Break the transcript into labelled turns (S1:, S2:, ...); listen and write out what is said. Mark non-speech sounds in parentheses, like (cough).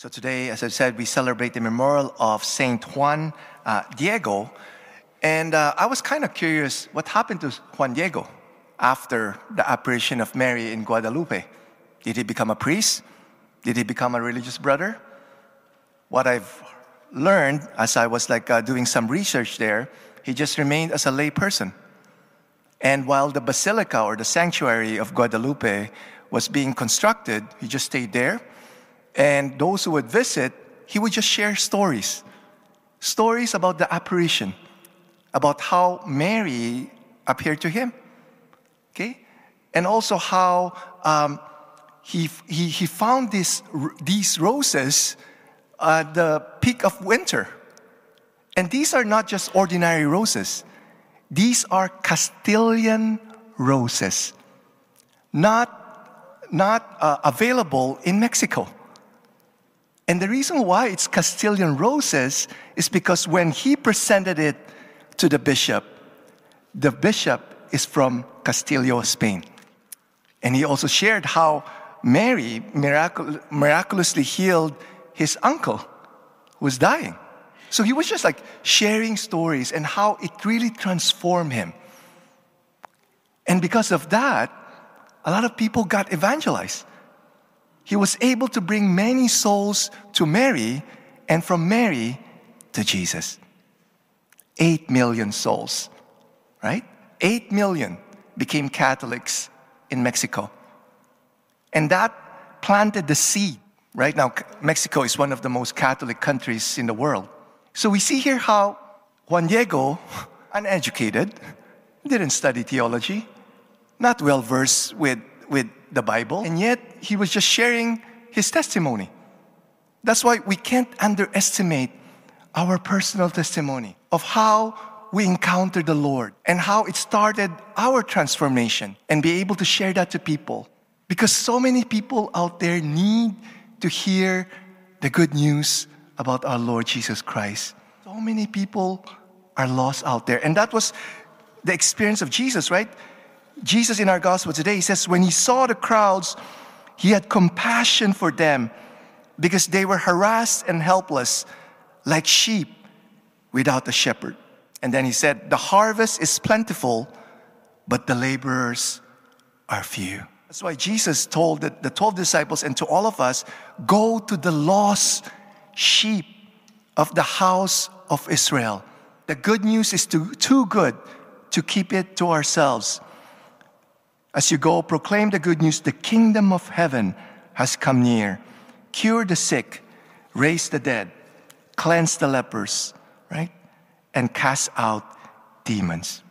S1: So today, as I said, we celebrate the memorial of Saint Juan uh, Diego. And uh, I was kind of curious what happened to Juan Diego after the apparition of Mary in Guadalupe. Did he become a priest? Did he become a religious brother? What I've learned as I was like uh, doing some research there, he just remained as a lay person. And while the basilica or the sanctuary of Guadalupe was being constructed, he just stayed there. And those who would visit, he would just share stories stories about the apparition, about how Mary appeared to him. Okay? And also how um, he, he, he found this, these roses at the peak of winter. And these are not just ordinary roses, these are Castilian roses, not, not uh, available in Mexico. And the reason why it's Castilian roses is because when he presented it to the bishop, the bishop is from Castillo, Spain. And he also shared how Mary miracul- miraculously healed his uncle who was dying. So he was just like sharing stories and how it really transformed him. And because of that, a lot of people got evangelized he was able to bring many souls to Mary and from Mary to Jesus. Eight million souls, right? Eight million became Catholics in Mexico. And that planted the seed. Right now, Mexico is one of the most Catholic countries in the world. So we see here how Juan Diego, (laughs) uneducated, didn't study theology, not well versed with, with the Bible, and yet he was just sharing his testimony. That's why we can't underestimate our personal testimony of how we encountered the Lord and how it started our transformation and be able to share that to people. Because so many people out there need to hear the good news about our Lord Jesus Christ. So many people are lost out there. And that was the experience of Jesus, right? Jesus in our gospel today he says, when he saw the crowds, he had compassion for them because they were harassed and helpless like sheep without a shepherd. And then he said, The harvest is plentiful, but the laborers are few. That's why Jesus told the, the 12 disciples and to all of us go to the lost sheep of the house of Israel. The good news is too, too good to keep it to ourselves. As you go, proclaim the good news the kingdom of heaven has come near. Cure the sick, raise the dead, cleanse the lepers, right? And cast out demons.